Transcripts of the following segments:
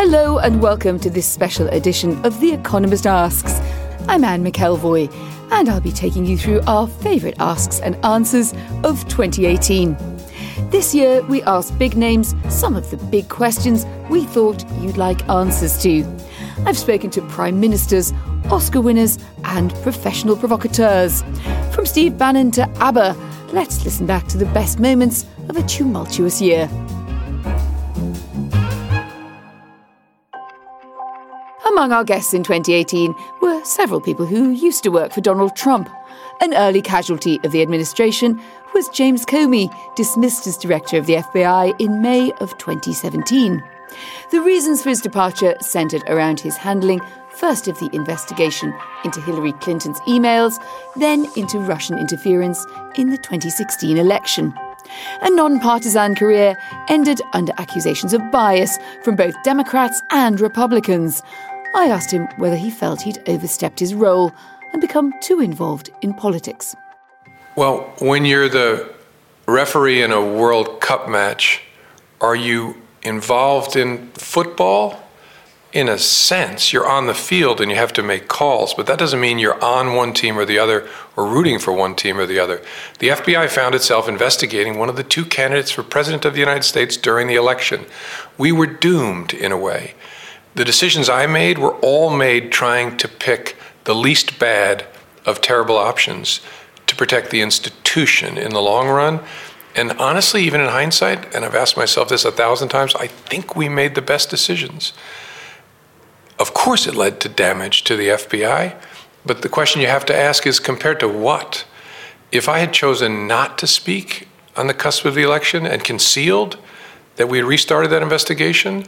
Hello and welcome to this special edition of The Economist Asks. I'm Anne McElvoy, and I'll be taking you through our favourite asks and answers of 2018. This year, we asked big names some of the big questions we thought you'd like answers to. I've spoken to prime ministers, Oscar winners, and professional provocateurs. From Steve Bannon to ABBA, let's listen back to the best moments of a tumultuous year. Among our guests in 2018 were several people who used to work for Donald Trump. An early casualty of the administration was James Comey, dismissed as director of the FBI in May of 2017. The reasons for his departure centred around his handling first of the investigation into Hillary Clinton's emails, then into Russian interference in the 2016 election. A non partisan career ended under accusations of bias from both Democrats and Republicans. I asked him whether he felt he'd overstepped his role and become too involved in politics. Well, when you're the referee in a World Cup match, are you involved in football? In a sense, you're on the field and you have to make calls, but that doesn't mean you're on one team or the other or rooting for one team or the other. The FBI found itself investigating one of the two candidates for President of the United States during the election. We were doomed in a way. The decisions I made were all made trying to pick the least bad of terrible options to protect the institution in the long run. And honestly, even in hindsight, and I've asked myself this a thousand times, I think we made the best decisions. Of course, it led to damage to the FBI, but the question you have to ask is compared to what? If I had chosen not to speak on the cusp of the election and concealed that we had restarted that investigation,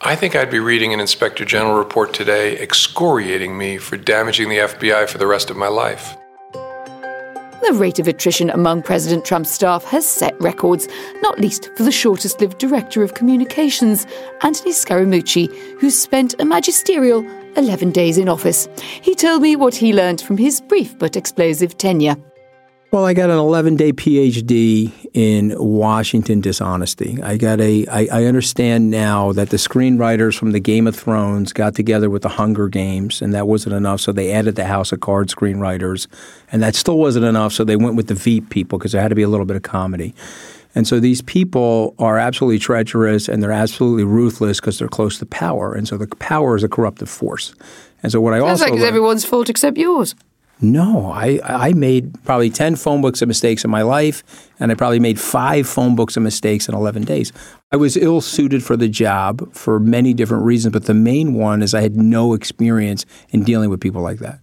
I think I'd be reading an Inspector General report today excoriating me for damaging the FBI for the rest of my life. The rate of attrition among President Trump's staff has set records, not least for the shortest lived Director of Communications, Anthony Scaramucci, who spent a magisterial 11 days in office. He told me what he learned from his brief but explosive tenure. Well, I got an 11 day PhD in Washington dishonesty. I got a. I, I understand now that the screenwriters from the Game of Thrones got together with the Hunger Games, and that wasn't enough, so they added the House of Cards screenwriters, and that still wasn't enough, so they went with the Veep people because there had to be a little bit of comedy. And so these people are absolutely treacherous and they're absolutely ruthless because they're close to power. And so the power is a corruptive force. And so what I Sounds also like learned- everyone's fault except yours. No, I, I made probably 10 phone books of mistakes in my life, and I probably made five phone books of mistakes in 11 days. I was ill suited for the job for many different reasons, but the main one is I had no experience in dealing with people like that.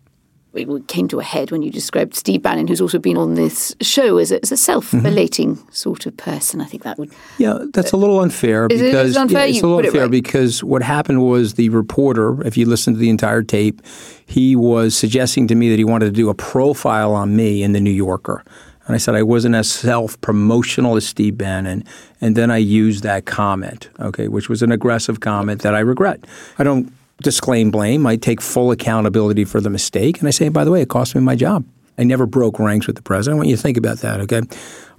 It came to a head when you described Steve Bannon, who's also been on this show as a, as a self relating mm-hmm. sort of person. I think that would. Yeah, that's a little unfair Is it- because it's unfair? yeah, it's a little it unfair right. because what happened was the reporter, if you listen to the entire tape, he was suggesting to me that he wanted to do a profile on me in the New Yorker. And I said I wasn't as self promotional as Steve Bannon. And then I used that comment, okay, which was an aggressive comment that I regret. I don't disclaim blame. I take full accountability for the mistake. And I say, by the way, it cost me my job. I never broke ranks with the president. I want you to think about that, okay?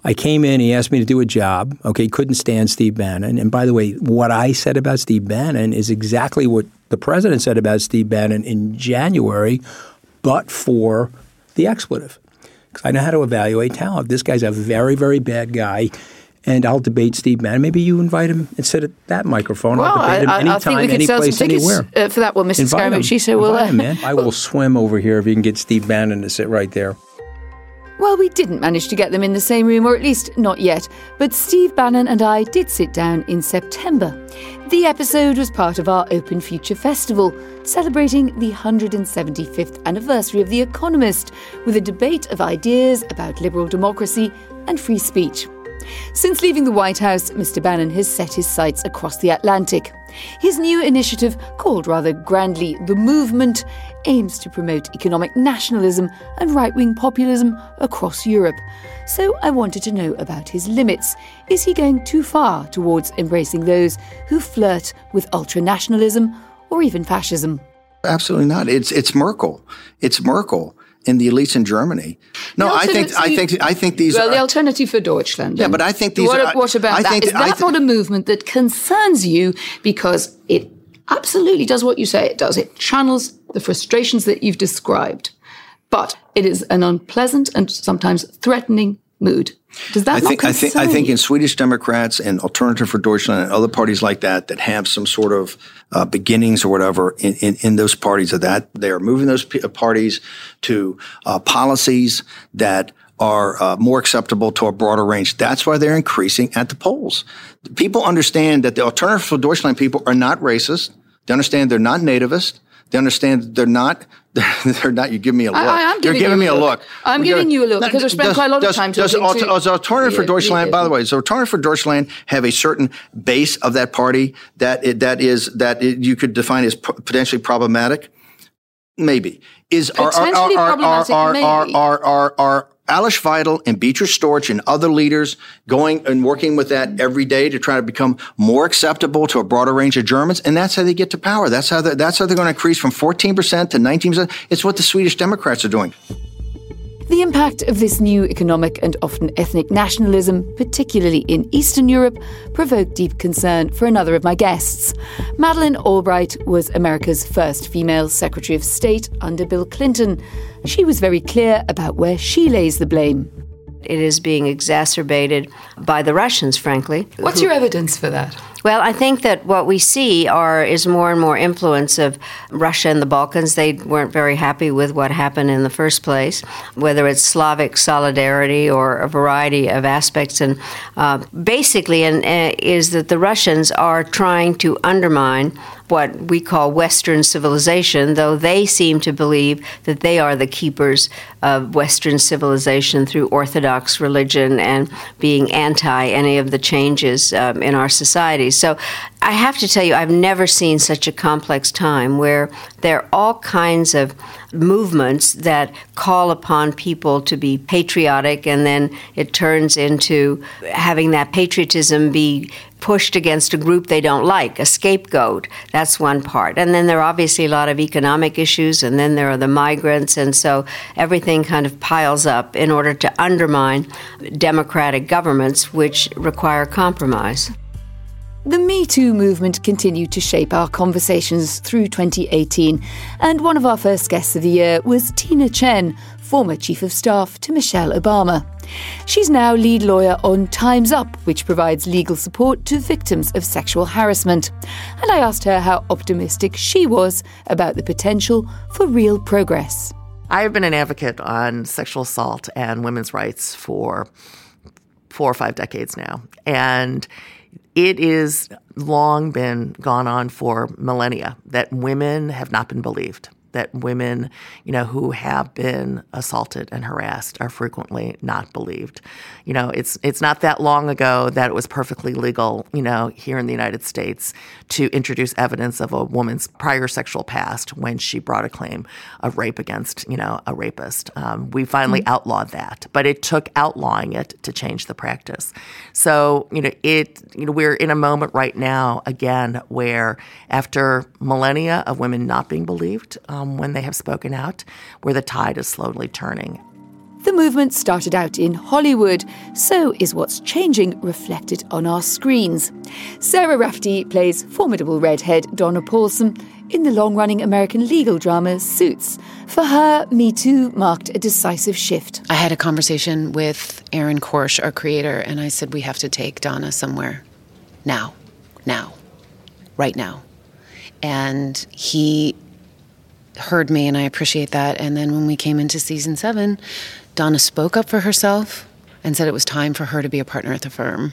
I came in, he asked me to do a job, okay? Couldn't stand Steve Bannon. And by the way, what I said about Steve Bannon is exactly what the president said about Steve Bannon in January, but for the expletive. Because I know how to evaluate talent. This guy's a very, very bad guy. And I'll debate Steve Bannon. Maybe you invite him and sit at that microphone. Well, I'll debate him I, I, I think anytime, we could any sell some place, tickets anywhere. uh, for that one, Mr. Invite. Scaramucci. So we'll. Uh, him, man. I will swim over here if you can get Steve Bannon to sit right there. Well, we didn't manage to get them in the same room, or at least not yet, but Steve Bannon and I did sit down in September. The episode was part of our Open Future Festival, celebrating the 175th anniversary of The Economist, with a debate of ideas about liberal democracy and free speech. Since leaving the White House, Mr. Bannon has set his sights across the Atlantic. His new initiative, called rather grandly The Movement, aims to promote economic nationalism and right wing populism across Europe. So I wanted to know about his limits. Is he going too far towards embracing those who flirt with ultranationalism or even fascism? Absolutely not. It's it's Merkel. It's Merkel in the elites in Germany. No, I think I think I think these. Well, are, the Alternative for Deutschland. Yeah, but I think these. What, are, what about I that? think Is that- th- not a movement that concerns you because it absolutely does what you say it does? It channels the frustrations that you've described, but it is an unpleasant and sometimes threatening mood. Does that I not think I think I think in Swedish Democrats and Alternative for Deutschland and other parties like that that have some sort of uh, beginnings or whatever in, in, in those parties of that they are moving those p- parties to uh, policies that are uh, more acceptable to a broader range. That's why they're increasing at the polls. People understand that the Alternative for Deutschland people are not racist. They understand they're not nativist. They understand they're not. They're not. You give me a look. I am You're giving giving you me a look. look. I'm You're giving you a look because I spent does- quite a lot of does- time does talking Alter- to- does Alternative for Deutschland, yeah. by the way, does Alternative for Deutschland have a certain base of that party that it, that is that it, you could define as p- potentially problematic? Maybe is are are are problematic, are are Alice Weidel and Beatrice Storch and other leaders going and working with that every day to try to become more acceptable to a broader range of Germans, and that's how they get to power. That's how that's how they're going to increase from 14 percent to 19 percent. It's what the Swedish Democrats are doing. The impact of this new economic and often ethnic nationalism, particularly in Eastern Europe, provoked deep concern for another of my guests. Madeleine Albright was America's first female Secretary of State under Bill Clinton. She was very clear about where she lays the blame. It is being exacerbated by the Russians, frankly. What's your evidence for that? Well, I think that what we see are is more and more influence of Russia and the Balkans. They weren't very happy with what happened in the first place, whether it's Slavic solidarity or a variety of aspects. And uh, basically, and uh, is that the Russians are trying to undermine what we call Western civilization, though they seem to believe that they are the keepers of Western civilization through Orthodox religion and being anti any of the changes um, in our society. So I have to tell you, I've never seen such a complex time where there are all kinds of movements that call upon people to be patriotic, and then it turns into having that patriotism be pushed against a group they don't like, a scapegoat. That's one part. And then there are obviously a lot of economic issues, and then there are the migrants, and so everything kind of piles up in order to undermine democratic governments, which require compromise. The Me Too movement continued to shape our conversations through 2018, and one of our first guests of the year was Tina Tchen, former Chief of Staff to Michelle Obama. She's now lead lawyer on Time's Up, which provides legal support to victims of sexual harassment. And I asked her how optimistic she was about the potential for real progress. I have been an advocate on sexual assault and women's rights for four or five decades now. And it is long been gone on for millennia that women have not been believed that women, you know, who have been assaulted and harassed are frequently not believed. You know, it's it's not that long ago that it was perfectly legal, you know, here in the United States to introduce evidence of a woman's prior sexual past when she brought a claim of rape against, you know, a rapist. Um, we finally outlawed that, but it took outlawing it to change the practice. So, you know, it, you know, we're in a moment right now again where after millennia of women not being believed um, when they have spoken out, where the tide is slowly turning. The movement started out in Hollywood, so is what's changing reflected on our screens. Sarah Rafferty plays formidable redhead Donna Paulsen in the long running American legal drama Suits. For her, Me Too marked a decisive shift. I had a conversation with Aaron Korsh, our creator, and I said, We have to take Donna somewhere now, now, right now. And he heard me, and I appreciate that. And then when we came into season seven, Donna spoke up for herself and said it was time for her to be a partner at the firm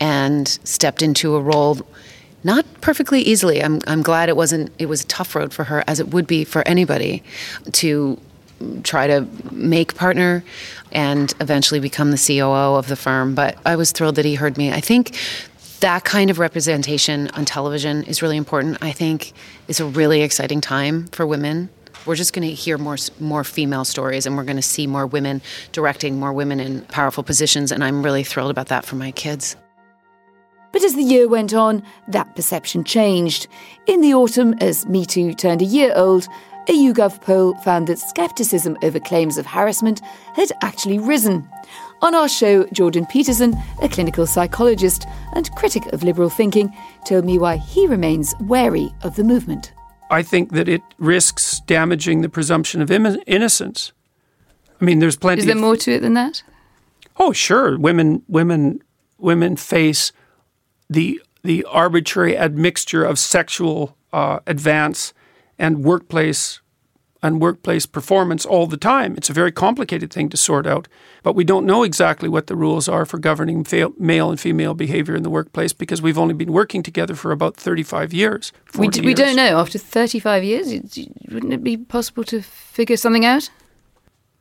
and stepped into a role not perfectly easily. I'm, I'm glad it wasn't, it was a tough road for her, as it would be for anybody to try to make partner and eventually become the COO of the firm. But I was thrilled that he heard me. I think that kind of representation on television is really important. I think it's a really exciting time for women. We're just going to hear more more female stories, and we're going to see more women directing, more women in powerful positions, and I'm really thrilled about that for my kids. But as the year went on, that perception changed. In the autumn, as Me Too turned a year old, a YouGov poll found that scepticism over claims of harassment had actually risen. On our show, Jordan Peterson, a clinical psychologist and critic of liberal thinking, told me why he remains wary of the movement. I think that it risks damaging the presumption of innocence. I mean, there's plenty. Is there more to it than that? Oh, sure. Women, women, women face the the arbitrary admixture of sexual uh, advance and workplace and workplace performance all the time. It's a very complicated thing to sort out, but we don't know exactly what the rules are for governing male and female behavior in the workplace because we've only been working together for about 35 years. We, d- years. we don't know. After 35 years, wouldn't it be possible to figure something out?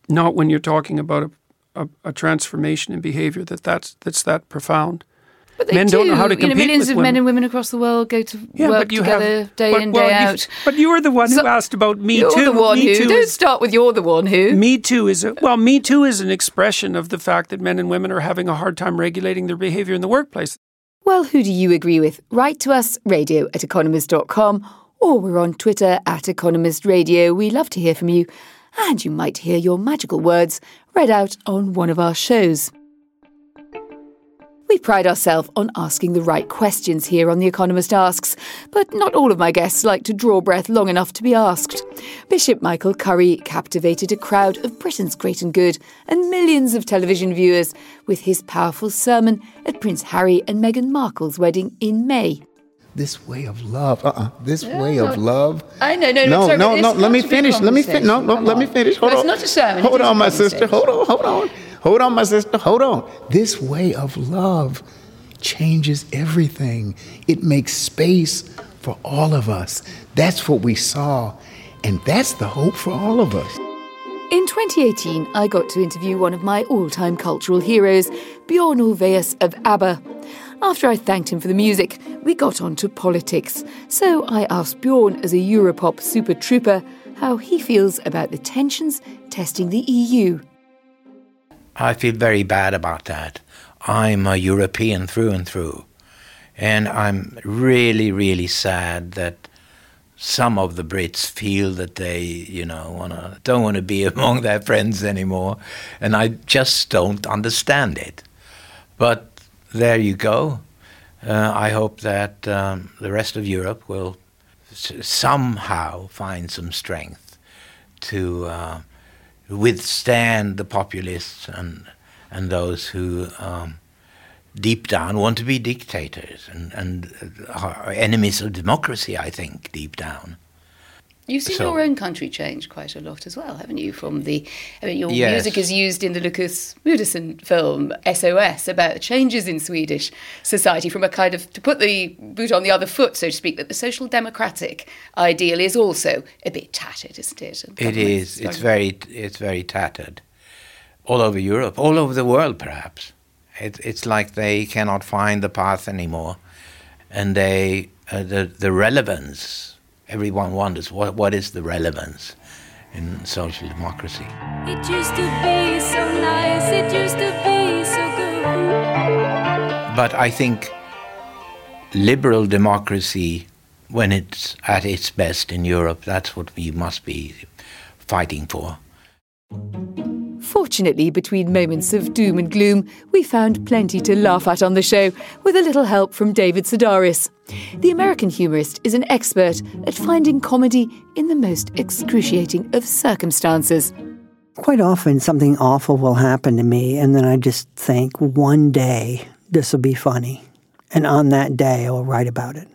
Not when you're talking about a, a, a transformation in behavior that that's, that's that profound. But men do. not know how to compete you know, millions of women. men and women across the world go to yeah, work together have, day but, in well, day out. But you were the one So- who asked about Me you're Too. the one Me who. Don't is- start with you're the one who. Me Too is a, well, Me Too is an expression of the fact that men and women are having a hard time regulating their behavior in the workplace. Well, who do you agree with? Write to us, radio at economist.com, or we're on Twitter at Economist Radio. We love to hear from you, and you might hear your magical words read out on one of our shows. We pride ourselves on asking the right questions here on The Economist Asks, but not all of my guests like to draw breath long enough to be asked. Bishop Michael Curry captivated a crowd of Britain's great and good and millions of television viewers with his powerful sermon at Prince Harry and Meghan Markle's wedding in May. This way of love, uh-uh. This way of love. I know, no, no, sorry, no, but no. Let me to be a finish. Let me finish. No, no. conversation. Let me finish. Hold No, on. it's not a sermon, Hold on, my sister. Hold on. Hold on. Hold on, my sister. Hold on. This way of love changes everything. It makes space for all of us. That's what we saw, and that's the hope for all of us. In 2018, I got to interview one of my all time cultural heroes, Bjorn Ulvaeus of ABBA. After I thanked him for the music, we got on to politics. So I asked Bjorn, as a Europop super trooper, how he feels about the tensions testing the EU. I feel very bad about that. I'm a European through and through. And I'm really, really sad that some of the Brits feel that they, you know, wanna, don't want to be among their friends anymore. And I just don't understand it. But there you go. Uh, I hope that um, the rest of Europe will somehow find some strength to uh, withstand the populists and and those who um, deep down want to be dictators and and uh, are enemies of democracy. I think deep down. You've seen So- your own country change quite a lot as well, haven't you? From the, I mean, your Yes. music is used in the Lukas Moodysson film SOS about changes in Swedish society from a kind of to put the boot on the other foot, so to speak. That the social democratic ideal is also a bit tattered, isn't it? And It. It's very. It's very tattered. All over Europe, all over the world, perhaps. It, it's like they cannot find the path anymore, and they uh, the the relevance. Everyone wonders what what is the relevance in social democracy. It used to be so nice, it used to be so good. But I think liberal democracy, when it's at its best in Europe, that's what we must be fighting for. Fortunately, between moments of doom and gloom, we found plenty to laugh at on the show, with a little help from David Sedaris. The American humorist is an expert at finding comedy in the most excruciating of circumstances. Quite often, something awful will happen to me, and then I just think, one day this will be funny. And on that day, I will write about it.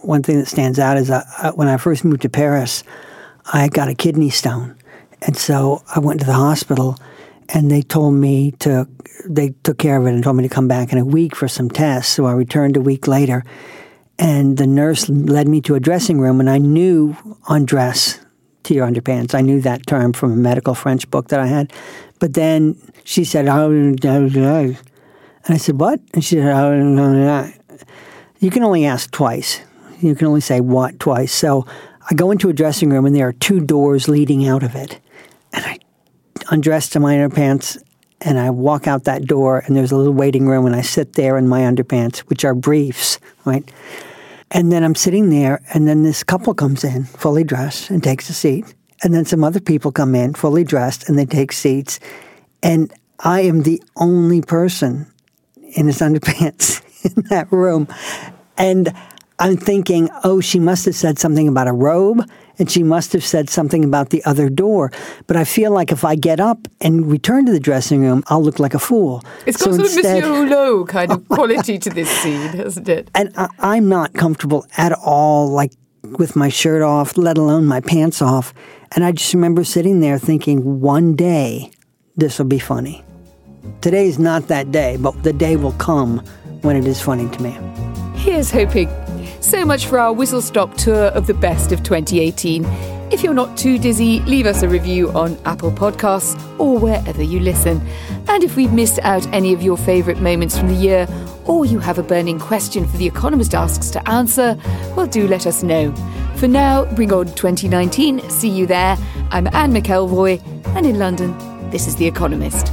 One thing that stands out is that uh, when I first moved to Paris, I got a kidney stone. And so I went to the hospital, and they told me to, they took care of it and told me to come back in a week for some tests. So I returned a week later, and the nurse led me to a dressing room, and I knew undress to your underpants. I knew that term from a medical French book that I had. But then she said, oh, and I said, what? And she said, oh, you can only ask twice. You can only say what twice. So I go into a dressing room and there are two doors leading out of it. And I undress to my underpants and I walk out that door and there's a little waiting room and I sit there in my underpants, which are briefs, right? And then I'm sitting there and then this couple comes in fully dressed and takes a seat. And then some other people come in fully dressed and they take seats. And I am the only person in his underpants in that room. And I'm thinking, oh, she must have said something about a robe and she must have said something about the other door. But I feel like if I get up and return to the dressing room, I'll look like a fool. It's got So sort of instead- Monsieur Hulot kind of quality to this scene, hasn't it? And I, I'm not comfortable at all, like with my shirt off, let alone my pants off. And I just remember sitting there thinking, one day this will be funny. Today's not that day, but the day will come when it is funny to me. Here's hoping. So much for our whistle stop tour of the best of 2018. If you're not too dizzy, leave us a review on Apple Podcasts or wherever you listen. And if we've missed out any of your favourite moments from the year, or you have a burning question for The Economist Asks to answer, well, do let us know. For now, bring on 2019. See you there. I'm Anne McElvoy, and in London, this is The Economist.